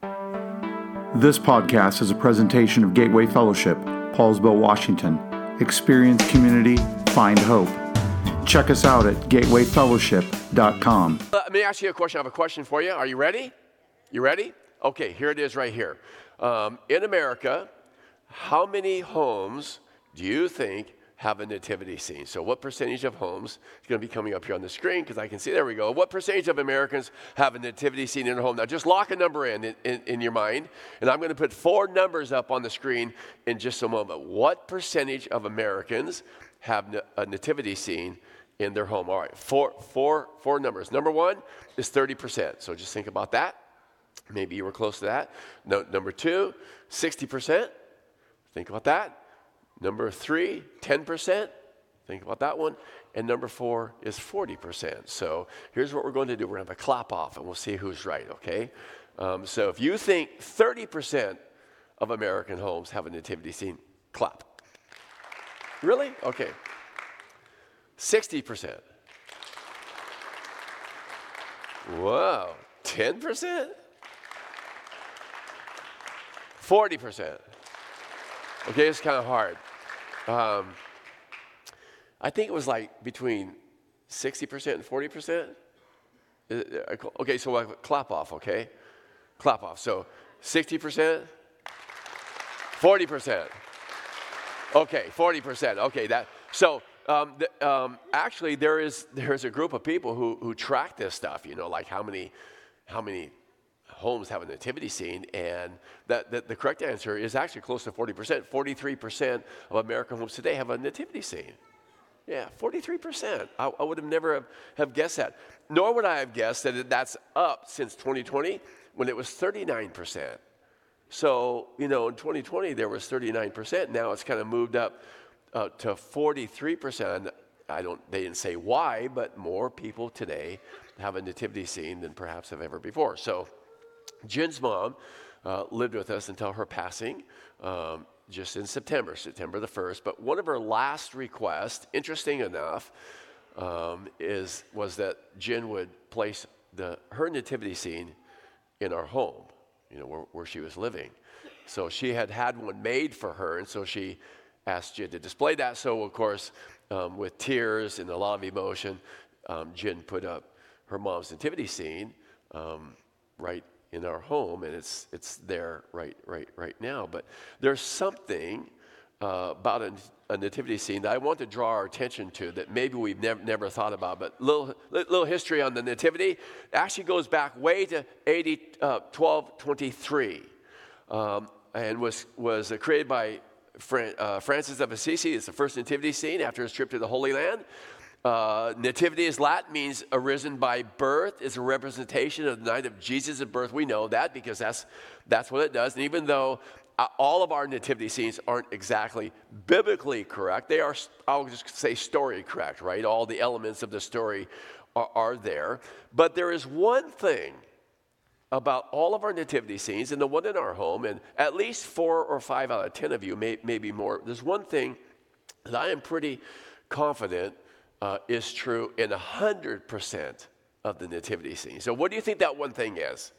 This podcast is a presentation of Gateway Fellowship, Poulsbo, Washington. Experience community, find hope. Check us out at gatewayfellowship.com. Let me ask you a question. I have a question for you. Are you ready? You ready? Okay, here it is right here. Um, in America, how many homes do you think have a nativity scene? So, what percentage of homes is going to be coming up here on the screen? Because I can see, there we go. What percentage of Americans have a nativity scene in their home? Now, just lock a number in, in, in, your mind, and I'm going to put four numbers up on the screen in just a moment. What percentage of Americans have a nativity scene in their home? All right, four, four, four numbers. Number one is 30%. So, just think about that. Maybe you were close to that. No, number two, 60%. Think about that. Number three, 10%. Think about that one. And number four is 40%. So here's what we're going to do we're going to have a clap off and we'll see who's right, okay? Um, so if you think 30% of American homes have a nativity scene, clap. Really? Okay. 60%. Wow. 10%? 40%. Okay, it's kind of hard. Um, I think it was like between 60% and 40%. Okay, so clap off, okay? Clap off. So 60%, 40%. Okay, 40%. Okay, that. So um, the, um, actually, there is there is a group of people who who track this stuff. You know, like how many how many homes have a nativity scene, and that, that the correct answer is actually close to 40%. 43% of American homes today have a nativity scene. Yeah, 43%. I, I would have never have, have guessed that. Nor would I have guessed that that's up since 2020 when it was 39%. So, you know, in 2020 there was 39%. Now it's kind of moved up uh, to 43%. I don't, they didn't say why, but more people today have a nativity scene than perhaps have ever before. So Jen's mom uh, lived with us until her passing. Um, just in September, September the 1st. But one of her last requests, interesting enough, um, is, was that Jen would place the, her nativity scene in our home, you know, where, where she was living. So she had had one made for her, and so she asked Jen to display that. So, of course, um, with tears and a lot of emotion, um, Jen put up her mom's nativity scene um, right in our home, and it's, it's there right, right, right now. But there's something uh, about a, a, nativity scene that I want to draw our attention to that maybe we've never, never thought about. But little, little history on the nativity actually goes back way to AD uh, 1223 um, and was, was created by uh, Francis of Assisi. It's the first nativity scene after his trip to the Holy Land. Uh, nativity is Latin, means arisen by birth. It's a representation of the night of Jesus' birth. We know that because that's, that's what it does. And even though uh, all of our nativity scenes aren't exactly biblically correct, they are, I'll just say, story correct, right? All the elements of the story are, are there. But there is one thing about all of our nativity scenes and the one in our home, and at least four or five out of ten of you, may, maybe more, there's one thing that I am pretty confident uh, is true in 100% of the nativity scene. So, what do you think that one thing is?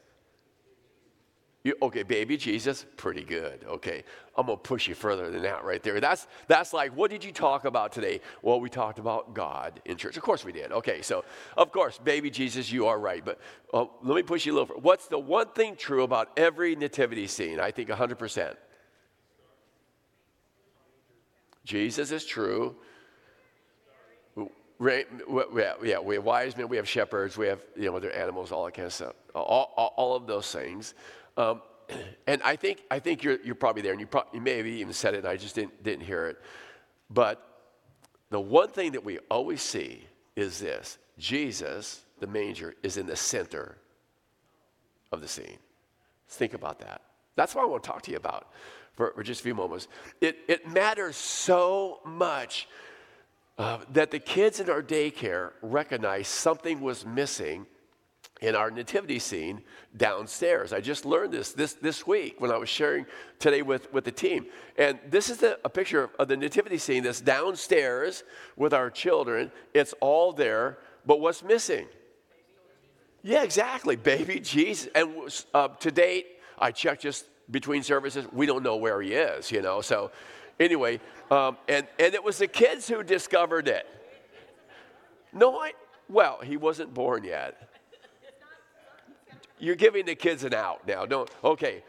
You, okay, baby Jesus, pretty good. Okay, I'm gonna push you further than that right there. That's that's like, what did you talk about today? Well, we talked about God in church. Of course we did. Okay, so of course, baby Jesus, you are right. But uh, let me push you a little further. What's the one thing true about every nativity scene? I think 100%. Jesus is true. Right, yeah, we have wise men, we have shepherds, we have you know other animals, all that kind of stuff, all, all, all of those things. Um, and I think I think you're you're probably there, and you, pro- you maybe even said it, and I just didn't didn't hear it. But the one thing that we always see is this: Jesus, the manger, is in the center of the scene. Think about that. That's what I want to talk to you about for, for just a few moments. It it matters so much uh, that the kids in our daycare recognized something was missing in our nativity scene downstairs. I just learned this this, this week when I was sharing today with, with the team. And this is the, a picture of the nativity scene that's downstairs with our children. It's all there, but what's missing? Yeah, exactly. Baby Jesus. And uh, to date, I checked just between services. We don't know where he is, you know. So, anyway, um, and, and it was the kids who discovered it. No, I, well, he wasn't born yet. You're giving the kids an out now. Don't, okay.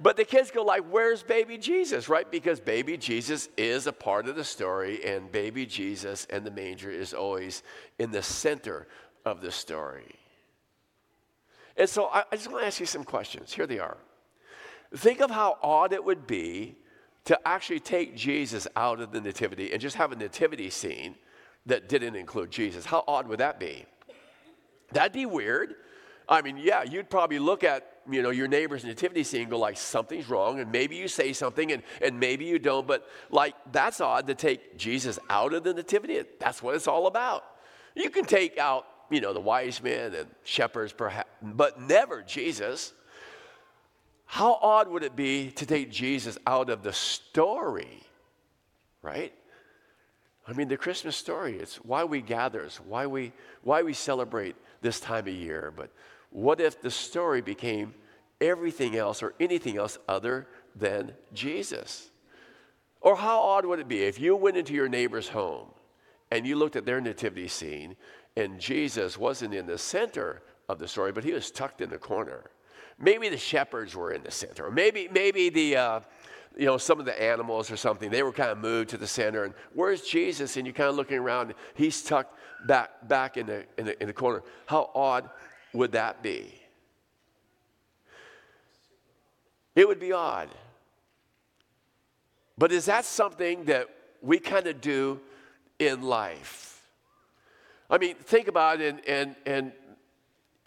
But the kids go like, where's baby Jesus, right? Because baby Jesus is a part of the story, and baby Jesus and the manger is always in the center of the story. And so I, I just want to ask you some questions. Here they are. Think of how odd it would be to actually take Jesus out of the nativity and just have a nativity scene that didn't include Jesus. How odd would that be? That'd be weird. I mean, yeah, you'd probably look at you know your neighbor's nativity scene and go like something's wrong, and maybe you say something and, and maybe you don't, but like that's odd to take Jesus out of the nativity. That's what it's all about. You can take out, you know, the wise men and shepherds perhaps, but never Jesus. How odd would it be to take Jesus out of the story, right? I mean, the Christmas story, it's why we gather, it's why we, why we celebrate this time of year. But what if the story became everything else or anything else other than Jesus? Or how odd would it be if you went into your neighbor's home and you looked at their nativity scene and Jesus wasn't in the center of the story, but he was tucked in the corner? Maybe the shepherds were in the center, or maybe, maybe the, uh, you know, some of the animals or something, they were kind of moved to the center. And where's Jesus? And you're kind of looking around, he's tucked back, back in, the, in, the, in the corner. How odd would that be? It would be odd. But is that something that we kind of do in life? I mean, think about it, and, and, and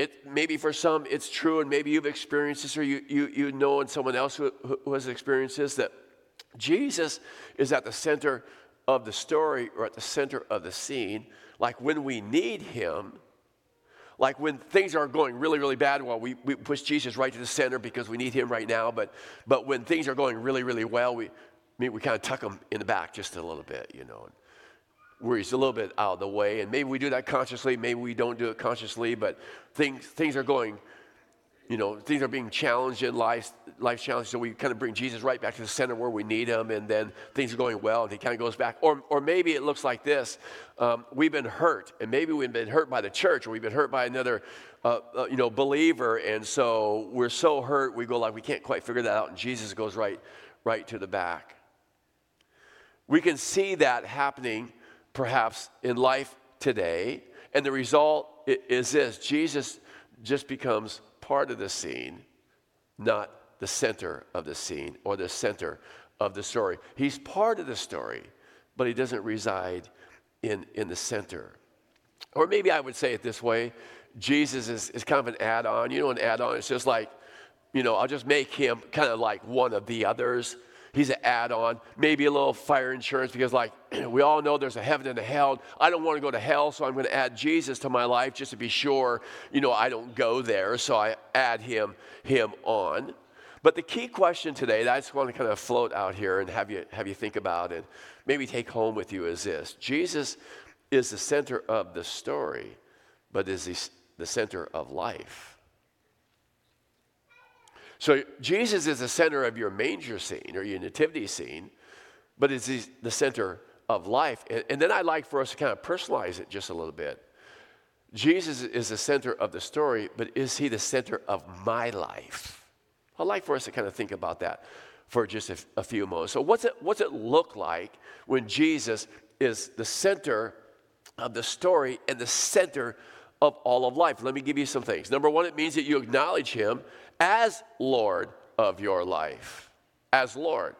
it, maybe for some it's true, and maybe you've experienced this, or you, you, you know and someone else who, who has experienced this, that Jesus is at the center of the story or at the center of the scene. Like when we need Him, like when things are going really, really bad, well, we, we push Jesus right to the center because we need Him right now. But, but when things are going really, really well, we, I mean, we kind of tuck Him in the back just a little bit, you know where he's a little bit out of the way. And maybe we do that consciously, maybe we don't do it consciously, but things, things are going, you know, things are being challenged in life, life challenge. So we kind of bring Jesus right back to the center where we need him, and then things are going well, and he kind of goes back. Or, or maybe it looks like this um, we've been hurt, and maybe we've been hurt by the church, or we've been hurt by another. Uh, uh, you know, believer, and so we're so hurt, we go like we can't quite figure that out, and Jesus goes right, right to the back. We can see that happening perhaps in life today. And the result is this Jesus just becomes part of the scene, not the center of the scene or the center of the story. He's part of the story, but he doesn't reside in, in the center. Or maybe I would say it this way Jesus is, is kind of an add on. You know, an add on is just like, you know, I'll just make him kind of like one of the others. He's an add on, maybe a little fire insurance because, like, we all know there's a heaven and a hell. I don't want to go to hell, so I'm going to add Jesus to my life just to be sure, you know, I don't go there. So I add him, him on. But the key question today that I just want to kind of float out here and have you, have you think about and maybe take home with you is this Jesus is the center of the story, but is he the center of life? So Jesus is the center of your manger scene or your nativity scene, but is he the center of life. And, and then I'd like for us to kind of personalize it just a little bit. Jesus is the center of the story, but is he the center of my life? I'd like for us to kind of think about that for just a, a few moments. So, what's it, what's it look like when Jesus is the center of the story and the center of all of life? Let me give you some things. Number one, it means that you acknowledge him as Lord of your life. As Lord.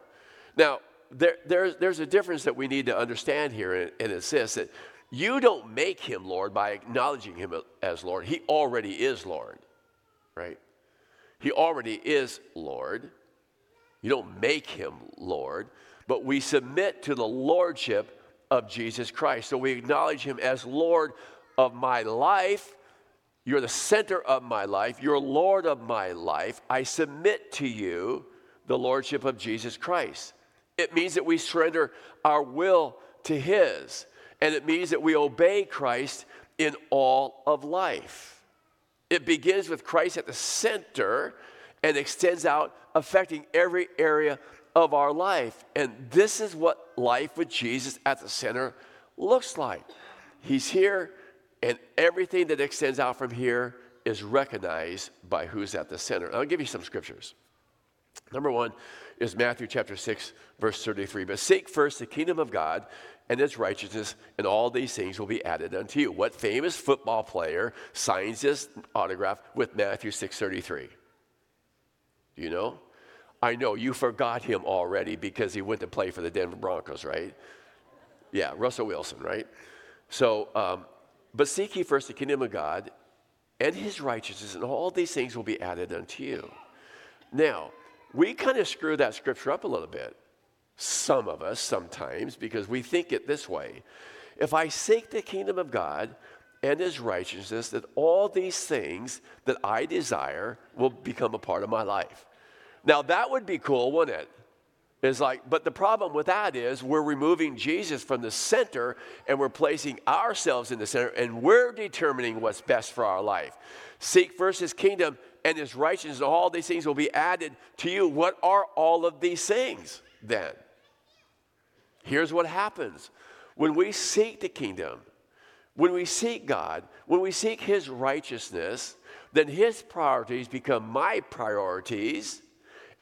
Now, there, there's, there's a difference that we need to understand here, and, and it's this that you don't make him Lord by acknowledging him as Lord. He already is Lord, right? He already is Lord. You don't make him Lord, but we submit to the Lordship of Jesus Christ. So we acknowledge him as Lord of my life you're the center of my life. You're Lord of my life. I submit to you the Lordship of Jesus Christ. It means that we surrender our will to His, and it means that we obey Christ in all of life. It begins with Christ at the center, and extends out, affecting every area of our life. And this is what life with Jesus at the center looks like. He's here, and everything that extends out from here is recognized by who's at the center. I'll give you some scriptures. Number one is Matthew chapter 6, verse 33. But seek first the kingdom of God and its righteousness, and all these things will be added unto you. What famous football player signs this autograph with Matthew 6:33? Do you know? I know you forgot him already because he went to play for the Denver Broncos, right? Yeah, Russell Wilson, right? So, um, but seek ye first the kingdom of God and his righteousness, and all these things will be added unto you. Now, we kind of screw that scripture up a little bit. Some of us sometimes, because we think it this way. If I seek the kingdom of God and his righteousness, that all these things that I desire will become a part of my life. Now, that would be cool, wouldn't it? It's like, but the problem with that is we're removing Jesus from the center and we're placing ourselves in the center and we're determining what's best for our life. Seek first his kingdom and his righteousness, and all these things will be added to you. What are all of these things then? Here's what happens when we seek the kingdom, when we seek God, when we seek his righteousness, then his priorities become my priorities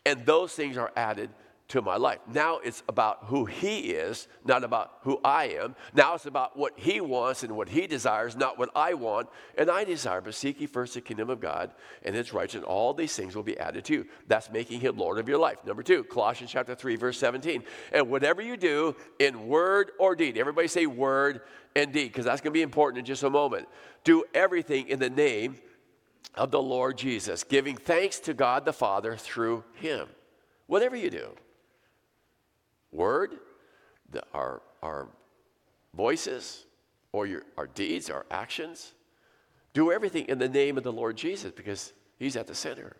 and those things are added to my life. Now it's about who He is, not about who I am. Now it's about what He wants and what He desires, not what I want and I desire. But seek ye first the kingdom of God and His righteousness, and all these things will be added to you. That's making Him Lord of your life. Number two, Colossians chapter 3, verse 17. And whatever you do in word or deed, everybody say word and deed, because that's going to be important in just a moment. Do everything in the name of the Lord Jesus, giving thanks to God the Father through him. Whatever you do, word, the, our, our voices, or your, our deeds, our actions, do everything in the name of the Lord Jesus because he's at the center.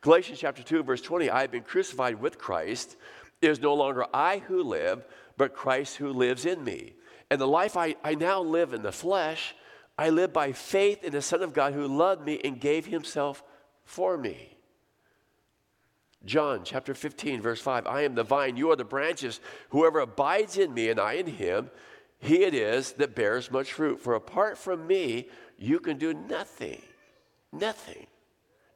Galatians chapter 2, verse 20 I have been crucified with Christ. It is no longer I who live, but Christ who lives in me. And the life I, I now live in the flesh, I live by faith in the Son of God who loved me and gave himself for me. John chapter 15, verse 5 I am the vine, you are the branches. Whoever abides in me and I in him, he it is that bears much fruit. For apart from me, you can do nothing. Nothing.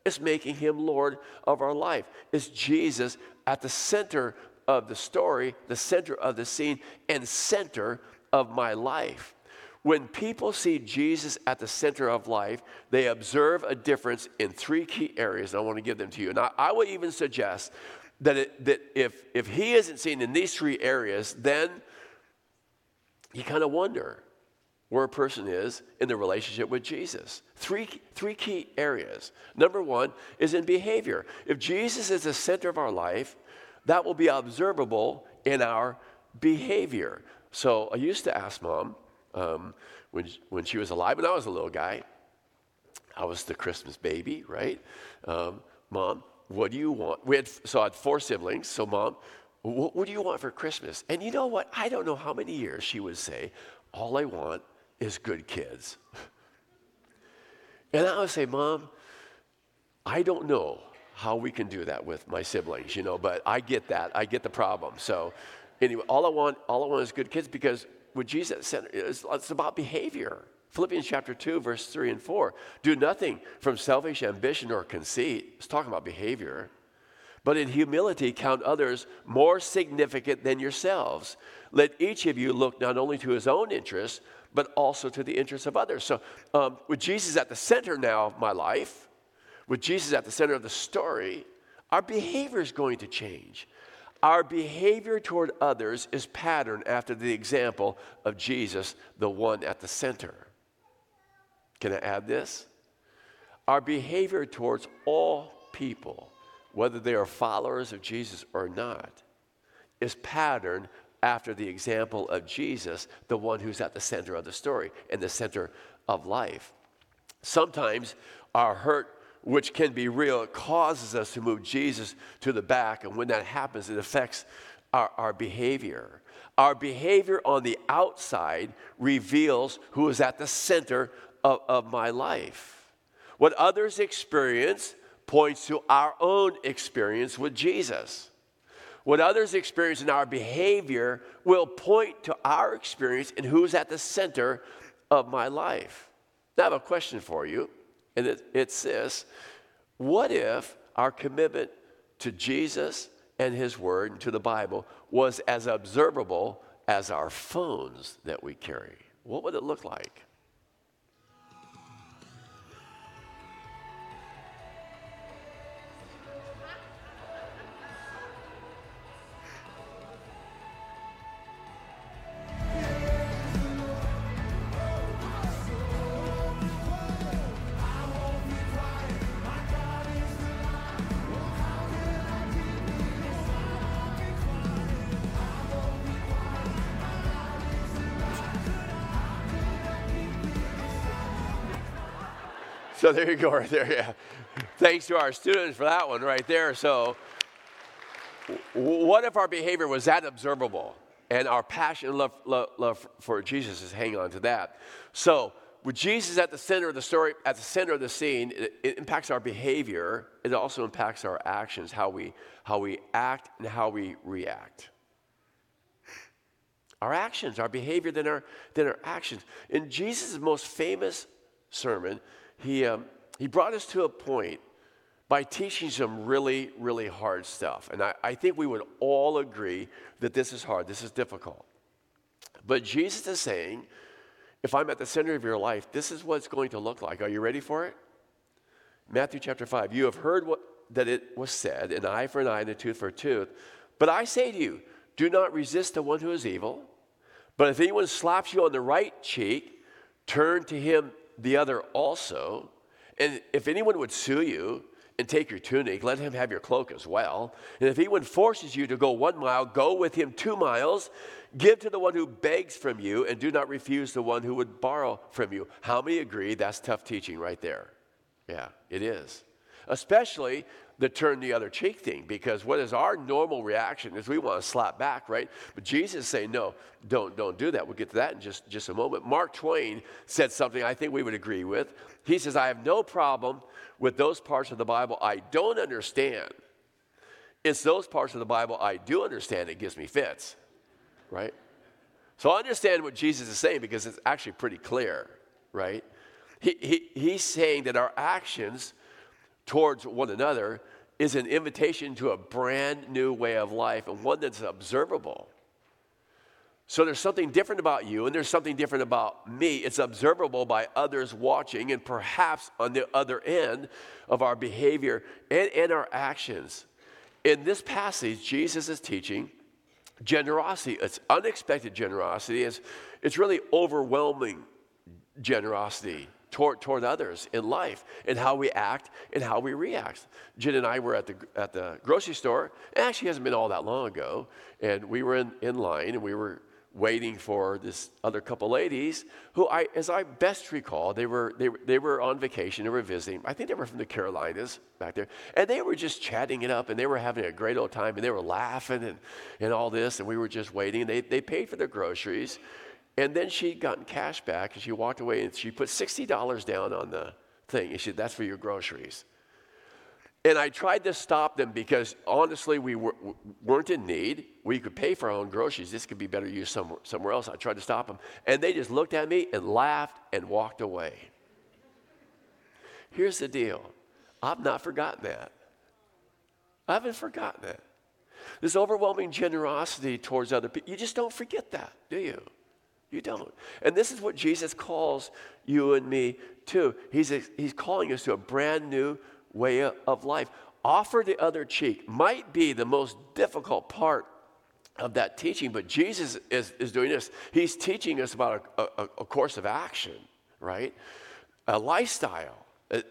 It's making him Lord of our life. It's Jesus at the center of the story, the center of the scene, and center of my life. When people see Jesus at the center of life, they observe a difference in three key areas, and I want to give them to you. And I, I will even suggest that, it, that if, if he isn't seen in these three areas, then you kind of wonder where a person is in the relationship with Jesus. Three, three key areas. Number one is in behavior. If Jesus is the center of our life, that will be observable in our behavior. So I used to ask mom, um, when, when she was alive, when I was a little guy. I was the Christmas baby, right? Um, mom, what do you want? We had, so I had four siblings. So, mom, what, what do you want for Christmas? And you know what? I don't know how many years she would say, all I want is good kids. and I would say, Mom, I don't know how we can do that with my siblings, you know, but I get that. I get the problem. So, anyway, all I want, all I want is good kids because with Jesus center, it's, it's about behavior. Philippians chapter 2, verse 3 and 4. Do nothing from selfish ambition or conceit. It's talking about behavior. But in humility, count others more significant than yourselves. Let each of you look not only to his own interests, but also to the interests of others. So, um, with Jesus at the center now of my life, with Jesus at the center of the story, our behavior is going to change. Our behavior toward others is patterned after the example of Jesus, the one at the center. Can I add this? Our behavior towards all people, whether they are followers of Jesus or not, is patterned after the example of Jesus, the one who's at the center of the story and the center of life. Sometimes our hurt which can be real, it causes us to move Jesus to the back. And when that happens, it affects our, our behavior. Our behavior on the outside reveals who is at the center of, of my life. What others experience points to our own experience with Jesus. What others experience in our behavior will point to our experience and who's at the center of my life. Now, I have a question for you, and it, it's this What if our commitment to Jesus and His Word and to the Bible was as observable as our phones that we carry? What would it look like? So there you go, right there. Yeah. Thanks to our students for that one right there. So, what if our behavior was that observable and our passion and love, love, love for Jesus is hanging on to that? So, with Jesus at the center of the story, at the center of the scene, it, it, impacts our behavior. It also impacts our actions, how we, how we act and how we react. Our actions, our behavior, then our, then our actions. In Jesus' most famous sermon, he, um, he brought us to a point by teaching some really, really hard stuff. And I, I think we would all agree that this is hard, this is difficult. But Jesus is saying, if I'm at the center of your life, this is what it's going to look like. Are you ready for it? Matthew chapter 5. You have heard what, that it was said, an eye for an eye and a tooth for a tooth. But I say to you, do not resist the one who is evil. But if anyone slaps you on the right cheek, turn to him the other also. And if anyone would sue you and take your tunic, let him have your cloak as well. And if anyone forces you to go one mile, go with him two miles. Give to the one who begs from you, and do not refuse the one who would borrow from you. How many agree that's tough teaching right there? Yeah, it is. Especially the turn the other cheek thing because what is our normal reaction is we want to slap back, right? But Jesus saying, no, don't, don't do that. We'll get to that in just, just a moment. Mark Twain said something I think we would agree with. He says, I have no problem with those parts of the Bible I don't understand. It's those parts of the Bible I do understand that gives me fits, right? So I understand what Jesus is saying because it's actually pretty clear, right? He, he, he's saying that our actions towards one another is an invitation to a brand new way of life and one that's observable. So there's something different about you, and there's something different about me. It's observable by others watching, and perhaps on the other end of our behavior and, and our actions. In this passage, Jesus is teaching generosity. It's unexpected generosity. It's, it's really overwhelming generosity toward, toward others in life and how we act and how we react. Jen and I were at the, at the grocery store. It actually hasn't been all that long ago. And we were in, in line and we were waiting for this other couple ladies who I, as I best recall, they were, they, they were on vacation, they were visiting. I think they were from the Carolinas back there. And they were just chatting it up and they were having a great old time and they were laughing and, and all this. And we were just waiting. They, they paid for their groceries. And then she'd gotten cash back and she walked away and she put $60 down on the thing. And she said, That's for your groceries. And I tried to stop them because honestly, we were, not in need. We could pay for our own groceries. This could be better used somewhere, somewhere else. I tried to stop them. And they just looked at me and laughed and walked away. Here's the deal I've not forgotten that. I haven't forgotten that. This overwhelming generosity towards other people, you just don't forget that, do you? You don't. And this is what Jesus calls you and me to. He's, he's calling us to a brand new way of life. Offer the other cheek might be the most difficult part of that teaching, but Jesus is, is doing this. He's teaching us about a, a, a course of action, right? A lifestyle. Uh,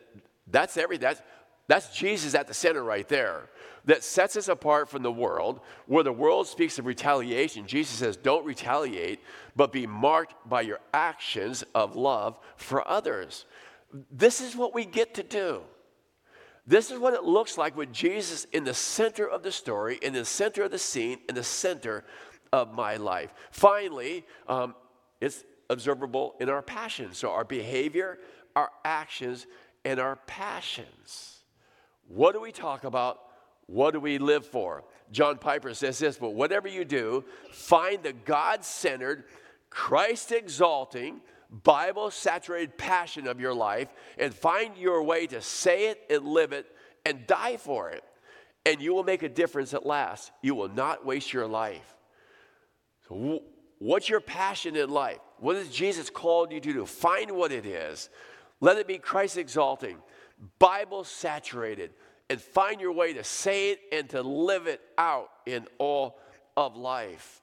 that's everything. That's, that's Jesus at the center right there that sets us apart from the world, where the world speaks of retaliation. Jesus says, Don't retaliate, but be marked by your actions of love for others. This is what we get to do. This is what it looks like with Jesus in the center of the story, in the center of the scene, in the center of my life. Finally, um, it's observable in our passions. So, our behavior, our actions, and our passions. What do we talk about? What do we live for? John Piper says this, but whatever you do, find the God centered, Christ exalting, Bible saturated passion of your life and find your way to say it and live it and die for it. And you will make a difference at last. You will not waste your life. So, what's your passion in life? What has Jesus called you to do? Find what it is. Let it be Christ exalting, Bible saturated, and find your way to say it and to live it out in all of life.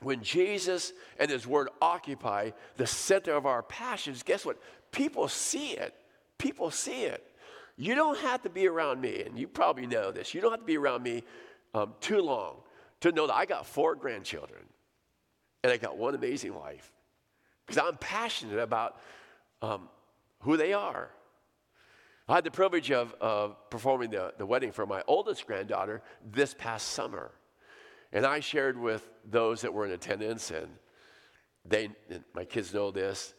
When Jesus and His Word occupy the center of our passions, guess what? People see it. People see it. You don't have to be around me, and you probably know this. You don't have to be around me um, too long to know that I got four grandchildren and I got one amazing wife because I'm passionate about um, who they are. I had the privilege of, of performing the, the wedding for my oldest granddaughter this past summer. And I shared with those that were in attendance, and they, and my kids know this,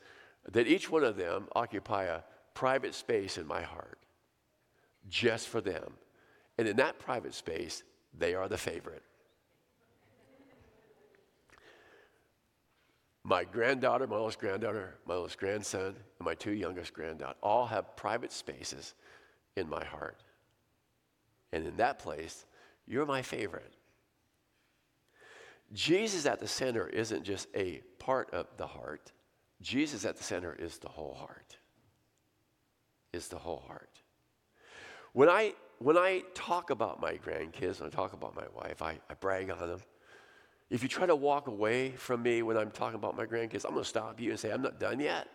that each one of them occupy a private space in my heart just for them. And in that private space, they are the favorite. My granddaughter, my oldest granddaughter, my oldest grandson, and my two youngest granddaughters all have private spaces in my heart. And in that place, you're my favorite. Jesus at the center isn't just a part of the heart. Jesus at the center is the whole heart. Is the whole heart. When I when I talk about my grandkids, when I talk about my wife, I, I brag on them. If you try to walk away from me when I'm talking about my grandkids, I'm going to stop you and say, I'm not done yet.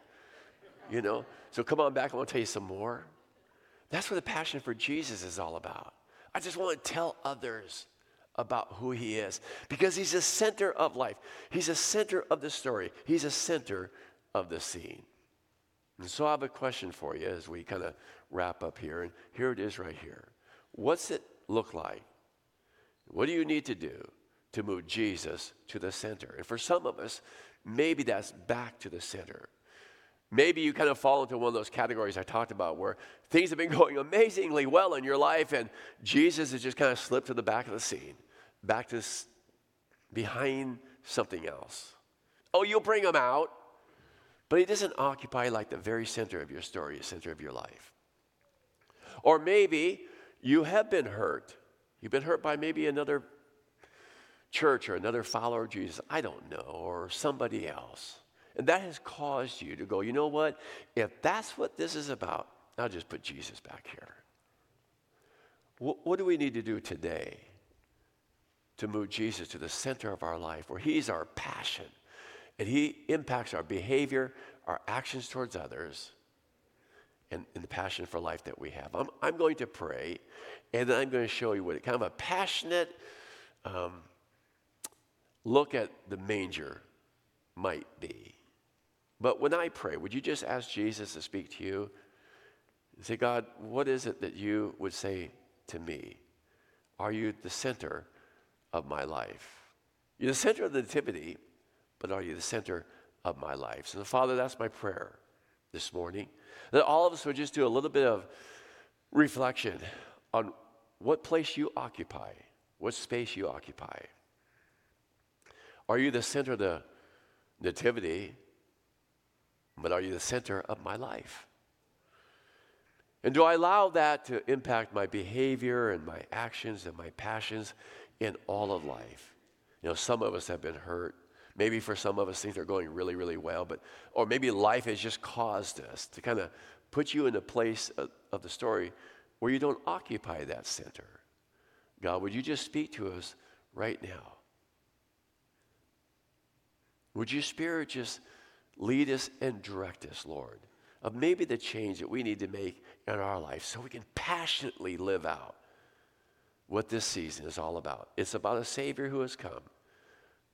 You know? So come on back, I want to tell you some more. That's what the passion for Jesus is all about. I just want to tell others about who he is because he's the center of life. He's the center of the story. He's the center of the scene. And so I have a question for you as we kind of wrap up here. And here it is right here. What's it look like? What do you need to do to move Jesus to the center. And for some of us, maybe that's back to the center. Maybe you kind of fall into one of those categories I talked about where things have been going amazingly well in your life and Jesus has just kind of slipped to the back of the scene, back to behind something else. Oh, you'll bring him out, but he doesn't occupy like the very center of your story, the center of your life. Or maybe you have been hurt. You've been hurt by maybe another church or another follower of Jesus, I don't know, or somebody else. And that has caused you to go, you know what? If that's what this is about, I'll just put Jesus back here. What, what do we need to do today to move Jesus to the center of our life where He's our passion and He impacts our behavior, our actions towards others, and, and the passion for life that we have? I'm, I'm going to pray and then I'm going to show you what kind of a passionate, um, look at the manger might be. But when I pray, would you just ask Jesus to speak to you? Say, God, what is it that you would say to me? Are you the center of my life? You're the center of the nativity, but are you the center of my life? So, Father, that's my prayer this morning. That all of us would just do a little bit of reflection on what place you occupy, what space you occupy. Are you the center of the nativity? But are you the center of my life? And do I allow that to impact my behavior and my actions and my passions in all of life? You know, some of us have been hurt. Maybe for some of us, things are going really, really well, but, or maybe life has just caused us to kind of put you in a place of, of the story where you don't occupy that center. God, would you just speak to us right now? Would your Spirit just lead us and direct us, Lord, of maybe the change that we need to make in our life so we can passionately live out what this season is all about. It's about a Savior who has come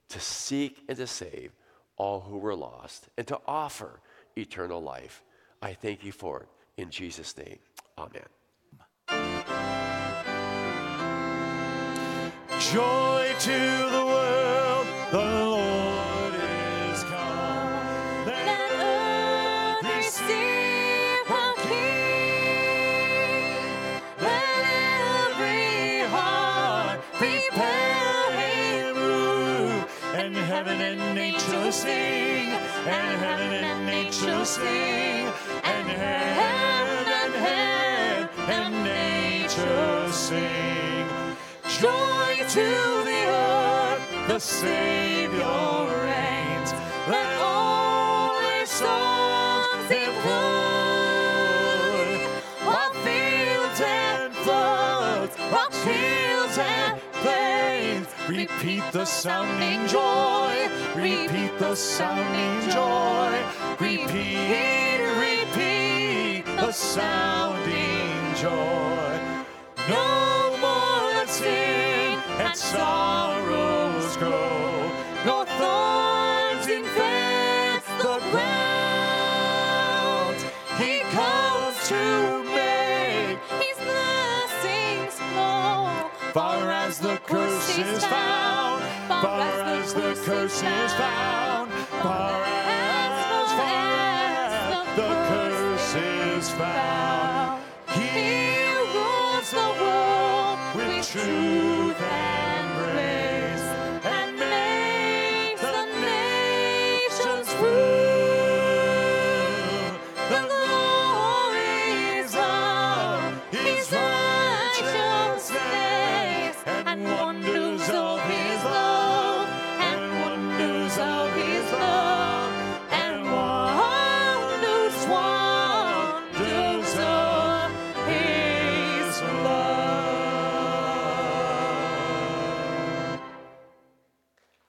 to seek and to save all who were lost and to offer eternal life. I thank you for it. In Jesus' name, amen. Joy to the heaven and nature sing, and heaven and nature sing, and heaven and, heaven and nature sing. Joy to the earth, the Savior repeat the sounding joy, repeat the sounding joy, repeat, repeat the sounding joy. No more let sin and sorrows grow, nor thorns infest the ground. He comes to make His blessings flow. Far as the curse is found, far as the curse is found, far as the curse is found. He rules the world with truth